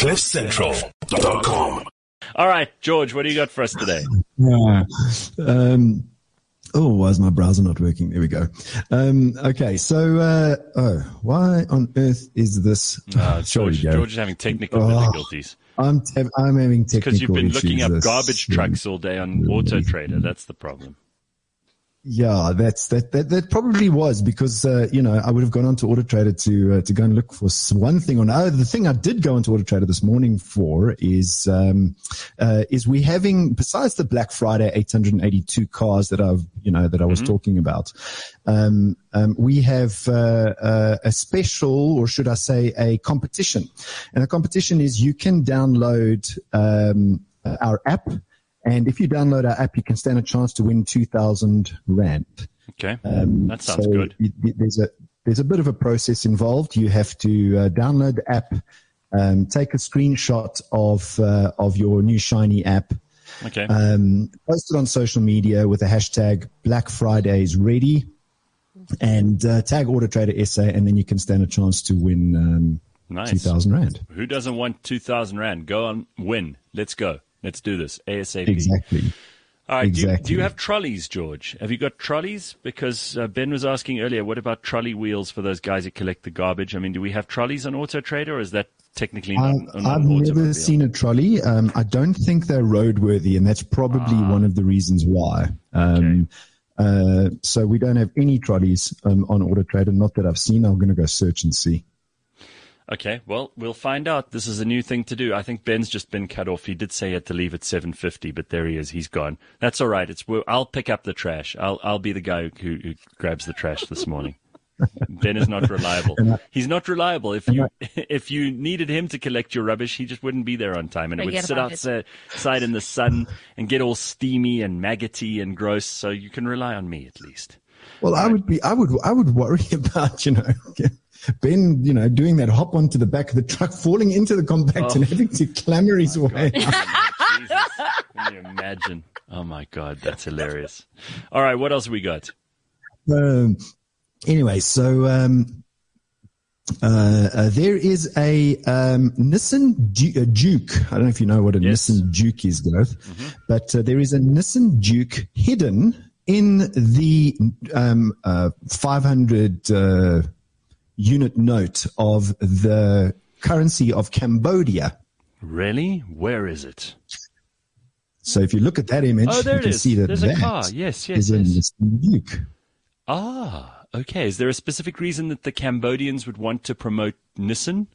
CliffCentral.com. All right, George, what do you got for us today? Yeah. Um, oh, why is my browser not working? There we go. Um, okay, so uh, oh, why on earth is this? Uh, George, George is having technical Oh, difficulties I'm te- I'm having technical difficulties. because you've been looking up garbage trucks all day on Auto Trader. That's the problem. Yeah, that's that. That, that probably was because uh, you know I would have gone on to Auto Trader to uh, to go and look for one thing or another. The thing I did go onto Auto Trader this morning for is um, uh, is we having besides the Black Friday 882 cars that I've you know that I was talking about. Um, um, we have uh, uh, a special, or should I say, a competition, and the competition is you can download um, our app. And if you download our app, you can stand a chance to win 2,000 Rand. Okay, Um, that sounds so good. y- y- There's a, there's a bit of a process involved. You have to uh, download the app, um, take a screenshot of, uh, of your new shiny app, Okay, um, post it on social media with the hashtag Black Fridays ready and uh, tag Auto Trader SA, and then you can stand a chance to win um, nice. 2,000 Rand. Who doesn't want two thousand rand? Go on, win. Let's go. Let's do this asap. Exactly. All right. Do you, do you have trolleys, George? Have you got trolleys? Because uh, Ben was asking earlier, what about trolley wheels for those guys who collect the garbage? I mean, do we have trolleys on Auto Trader, or is that technically not, I've, I've never seen a trolley. Um, I don't think they're roadworthy, and that's probably Ah. one of the reasons why. Um, uh, so we don't have any trolleys um, on Auto Trader. Not that I've seen. I'm going to go search and see. Okay, well, we'll find out. This is a new thing to do. I think Ben's just been cut off. He did say he had to leave at 7.50, but there he is. He's gone. That's all right. It's, we'll- I'll pick up the trash. I'll, I'll be the guy who, who grabs the trash this morning. Ben is not reliable. He's not reliable. If you, if you needed him to collect your rubbish, he just wouldn't be there on time and it would sit about it. outside outside in the sun and get all steamy and maggoty and gross. So you can rely on me at least. Well, I would be. I would. I would worry about you know. Ben, you know, doing that hop onto the back of the truck, falling into the compact, and having to clamber his way. Can you imagine? Oh my God, that's hilarious. All right, what else we got? Um, anyway, so um, uh, uh, there is a um, Nissan Du- uh, Duke. I don't know if you know what a Yes. Nissan Duke is, Gareth, but uh, there is a Nissan Duke hidden in the um, uh, 500 uh, unit note of the currency of Cambodia. Really? Where is it? So if you look at that image, Oh, there you it can is. see that There's a that car. Yes, yes, is a yes. Nissan Duke. Ah, okay. Is there a specific reason that the Cambodians would want to promote Nissan?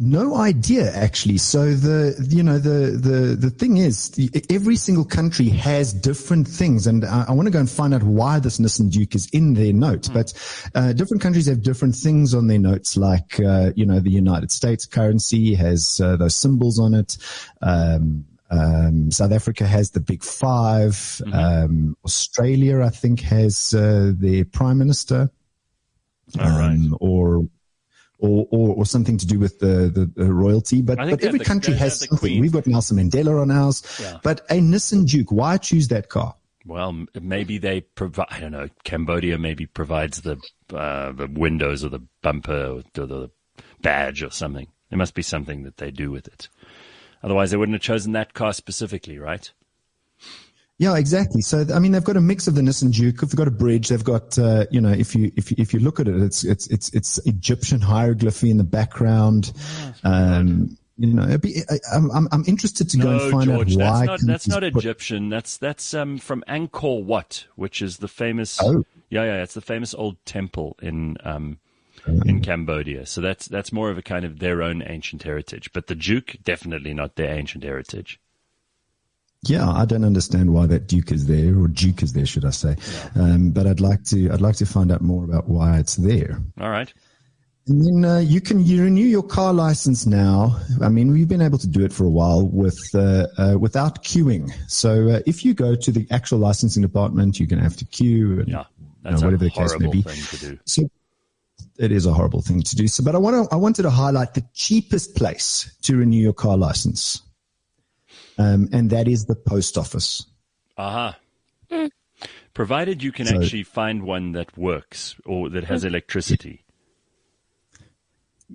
No idea, actually. So the you know the the the thing is, the, every single country has different things, and I, I want to go and find out why this Nissan Duke is in their note. But uh, different countries have different things on their notes, like uh, you know the United States currency has uh, those symbols on it. Um, um, South Africa has the Big 5 Um, Australia, I think, has uh, their prime minister All right. um, or, or or or something to do with the the, the royalty. But but every the- country has something. Queen. We've got Nelson Mandela on ours, Yeah. but a Nissan Duke. Why choose that car? Well, maybe they provide. I don't know. Cambodia maybe provides the uh, the windows or the bumper or the, the badge or something. There must be something that they do with it. Otherwise, they wouldn't have chosen that car specifically, right? Yeah, exactly. So I mean, they've got a mix of the Nissan Duke. They've got a bridge. They've got uh, you know, if you if you, if you look at it, it's it's it's it's Egyptian hieroglyphy in the background. Um, you know, be, I, I'm I'm I'm interested to go and find George, out that's why. not that's not put- Egyptian. That's that's um from Angkor Wat, which is the famous. Oh. Yeah, yeah, it's the famous old temple in um Oh. in Cambodia. So that's that's more of a kind of their own ancient heritage. But the Duke definitely not their ancient heritage. Yeah, I don't understand why that Duke is there, or Duke is there, should I say? Um, but I'd like to, I'd like to find out more about why it's there. All right. And then uh, you can you renew your car license now. I mean, we've been able to do it for a while with uh, uh, without queuing. So uh, if you go to the actual licensing department, you're going to have to queue. And, Yeah, you that's know, whatever a the case may horrible be. thing to do. So it is a horrible thing to do. So, but I want to, I wanted to highlight the cheapest place to renew your car license, um, and that is the post office. Aha. Provided you can So- actually find one that works or that has electricity.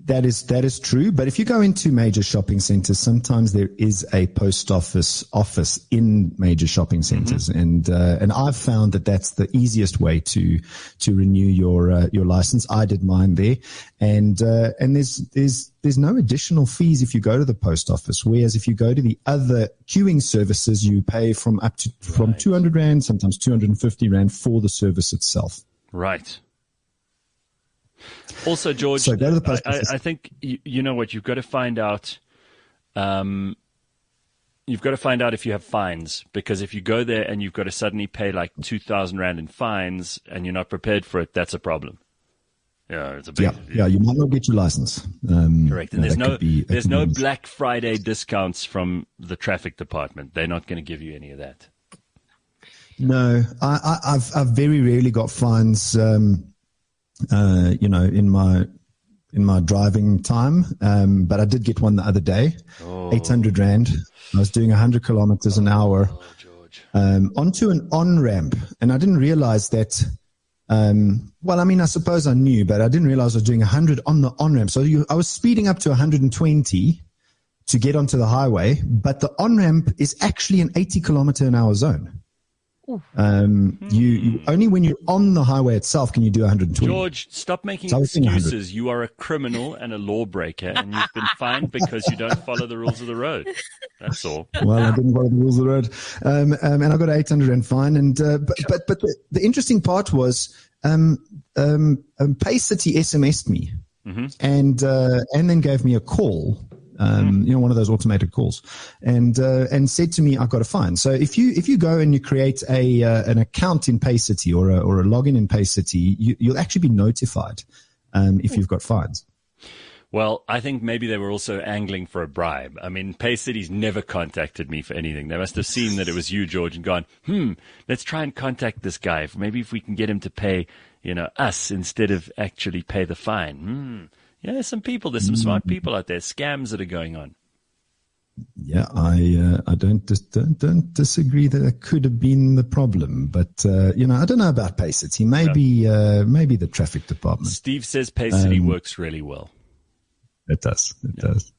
That is that is true. But if you go into major shopping centers, sometimes there is a post office office in major shopping centers, mm-hmm. and uh, and I've found that that's the easiest way to to renew your uh, your license. I did mine there, and uh, and there's there's there's no additional fees if you go to the post office. Whereas if you go to the other queuing services, you pay from up to right. from two hundred rand, sometimes two hundred and fifty rand for the service itself. Right. Also, George, so go to the post I, I, think you, you, know what you've got to find out. Um, you've got to find out if you have fines because if you go there and you've got to suddenly pay like two thousand rand in fines and you're not prepared for it, that's a problem. Yeah, it's a big. Yeah, yeah you might not get your license. Um, Correct, and there's no be, there's no Black Friday discounts from the traffic department. They're not going to give you any of that. No, I, have I've very rarely got fines. Um, uh, you know, in my in my driving time. Um, but I did get one the other day, oh. 800 Rand. I was doing 100 kilometers an hour oh, um, onto an on ramp. And I didn't realize that. Um, well, I mean, I suppose I knew, but I didn't realize I was doing 100 on the on ramp. So you, I was speeding up to 120 to get onto the highway, but the on ramp is actually an 80 kilometer an hour zone. Um, you, you, only when you're on the highway itself can you do 120. George, stop making so excuses. You are a criminal and a lawbreaker, and you've been fined because you don't follow the rules of the road. That's all. Well, I didn't follow the rules of the road, um, um, and I got 800 and fine. And uh, but but but the, the, interesting part was um, um, um City SMS'd me. Mm-hmm. And uh, and then gave me a call um, mm. you know, one of those automated calls, and uh, and said to me, "I've got a fine." So if you if you go and you create a uh, an account in PayCity or a, or a login in PayCity, you, you'll actually be notified um, if you've got fines. Well, I think maybe they were also angling for a bribe. I mean, PayCity's never contacted me for anything. They must have seen that it was you, George, and gone, hmm, let's try and contact this guy. Maybe if we can get him to pay, you know, us instead of actually pay the fine. Hmm. Yeah, there's some people. There's some smart people out there. Scams that are going on. Yeah, I uh, I don't, dis- don't don't disagree that it could have been the problem, but uh, you know I don't know about PayCity. Maybe uh, maybe the traffic department. Steve says PayCity um, works really well. It does. It yeah. does.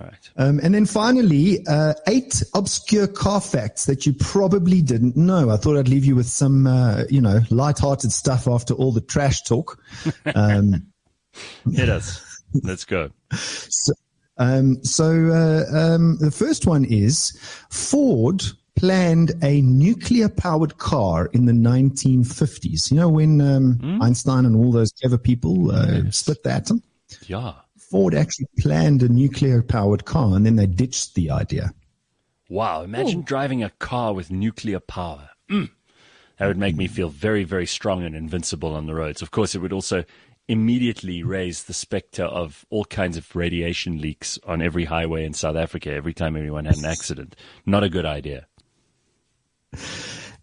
All right. Um, and then finally, uh, eight obscure car facts that you probably didn't know. I thought I'd leave you with some, uh, you know, light-hearted stuff after all the trash talk. Um, Hit us. Let's go. So, um, so uh, um, the first one is Ford planned a nuclear powered car in the 1950s. You know, when um, mm. Einstein and all those clever people uh, yes. split the atom? Yeah. Ford actually planned a nuclear powered car and then they ditched the idea. Wow. Imagine Ooh. driving a car with nuclear power. Mm. That would make me feel very, very strong and invincible on the roads. Of course, it would also immediately raised the specter of all kinds of radiation leaks on every highway in South Africa every time anyone had an accident. Not a good idea.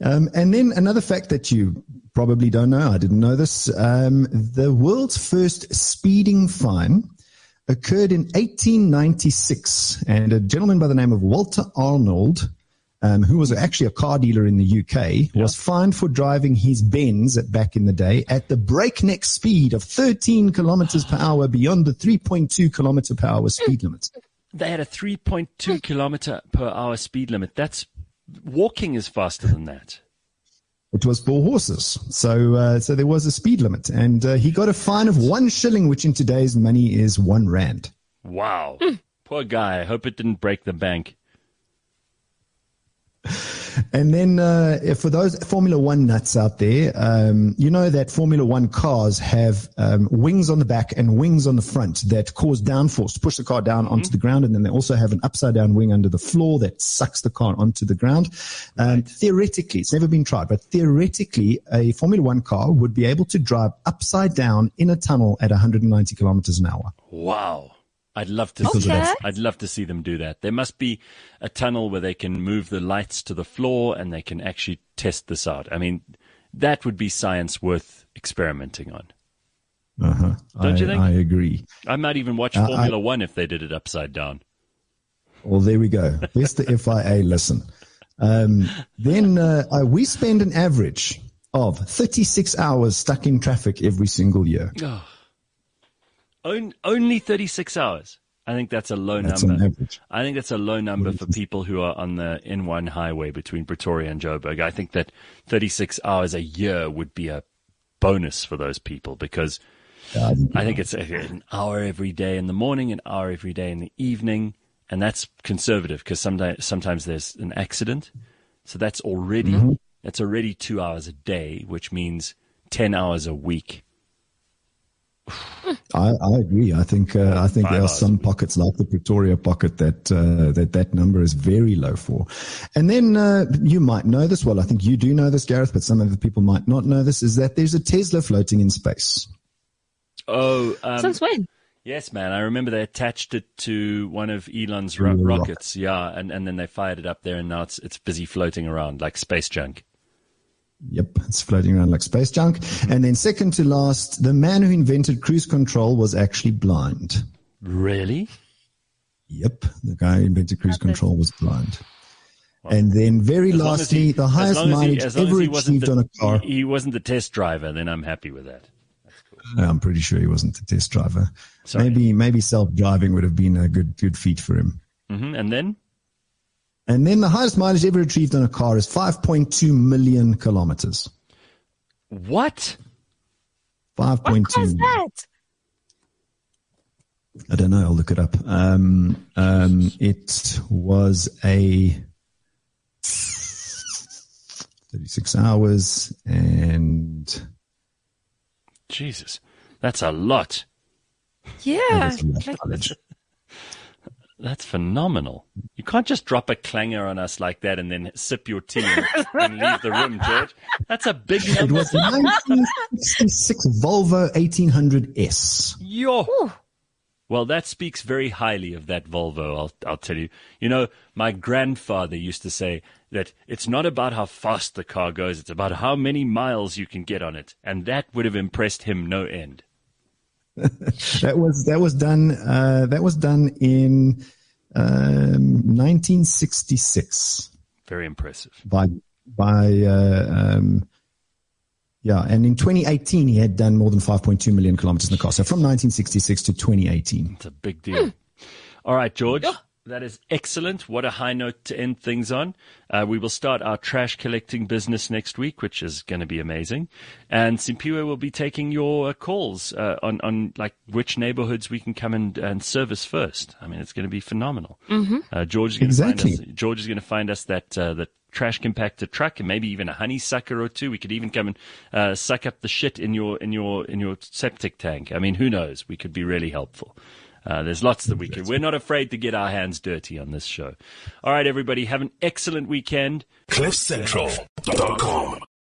Um, and then another fact that you probably don't know, I didn't know this. Um, the world's first speeding fine occurred in 1896, and a gentleman by the name of Walter Arnold um, who was actually a car dealer in the UK, yeah. was fined for driving his Benz at, back in the day at the breakneck speed of 13 kilometers per hour beyond the 3.2 kilometer per hour speed limit. They had a 3.2 kilometer per hour speed limit. That's walking is faster than that. It was for horses, so uh, so there was a speed limit, and uh, he got a fine of one shilling, which in today's money is one rand. Wow, poor guy. I hope it didn't break the bank. And then uh, for those Formula One nuts out there, um, you know that Formula One cars have um, wings on the back and wings on the front that cause downforce to push the car down onto mm-hmm. the ground. And then they also have an upside down wing under the floor that sucks the car onto the ground. Um, right. Theoretically, it's never been tried, but theoretically, a Formula One car would be able to drive upside down in a tunnel at 190 kilometers an hour. Wow. I'd love to okay. see that. I'd love to see them do that. There must be a tunnel where they can move the lights to the floor and they can actually test this out. I mean, that would be science worth experimenting on. Uh-huh. Don't I, you think? I agree. I might even watch uh, Formula I, One if they did it upside down. Well, there we go. There's the FIA lesson. Um, then uh, we spend an average of 36 hours stuck in traffic every single year. Oh. On, only 36 hours. I think that's a low That's number. I think that's a low number for people who are on the N1 highway between Pretoria and Joburg. I think that 36 hours a year would be a bonus for those people because I think it's an hour every day in the morning, an hour every day in the evening, and that's conservative because sometimes sometimes there's an accident, so that's already Mm-hmm. that's already two hours a day, which means ten hours a week. I, I agree. I think uh, I think Five there are some pockets like the Pretoria pocket that uh, that that number is very low for. And then uh, you might know this. Well, I think you do know this, Gareth, but some of the people might not know this. Is that there's a Tesla floating in space? Oh, um, Since when? yes, man! I remember they attached it to one of Elon's ro- Rocket. rockets, yeah, and, and then they fired it up there, and now it's it's busy floating around like space junk. Yep, it's floating around like space junk. And then second to last, the man who invented cruise control was actually blind. Really? Yep, the guy who invented cruise Perfect. control was blind. And then very As lastly, he- the highest long as he- mileage as long as ever achieved the- on a car. He, he wasn't the test driver, then I'm happy with that. I'm pretty sure he wasn't the test driver. Sorry. Maybe maybe self driving would have been a good good feat for him. hmm And then And then the highest mileage ever achieved on a car is 5.2 million kilometers. what? 5.2. What that? I don't know. I'll look it up. Um, um, it was a 36 hours and Jesus, that's a lot. Yeah. That is a lot of mileage. That's phenomenal. You can't just drop a clanger on us like that and then sip your tea and, and leave the room, George. That's a big it number. was 1966 Volvo 1800S. Yo. Well, that speaks very highly of that Volvo, I'll, I'll tell you. You know, my grandfather used to say that it's not about how fast the car goes, it's about how many miles you can get on it. And that would have impressed him no end. That was that was done. Uh, that was done in um, 1966 Very impressive. by by uh, um, yeah, and in 2018 he had done more than 5.2 million kilometers in the car. So from 1966 to 2018. It's a big deal. All right, George. That is excellent. What a high note to end things on. Uh, we will start our trash collecting business next week, which is going to be amazing. And Simpiwe will be taking your uh, calls uh, on, on like which neighborhoods we can come and, and service first. I mean, it's going to be phenomenal. Mm-hmm. Uh, George is going to Exactly. find us. George is going to find us that uh, the trash compactor truck and maybe even a honeysucker or two. We could even come and uh, suck up the shit in your in your in your septic tank. I mean, who knows? We could be really helpful. Uh, there's lots that we could. We're not afraid to get our hands dirty on this show. All right, everybody, have an excellent weekend. CliffCentral.com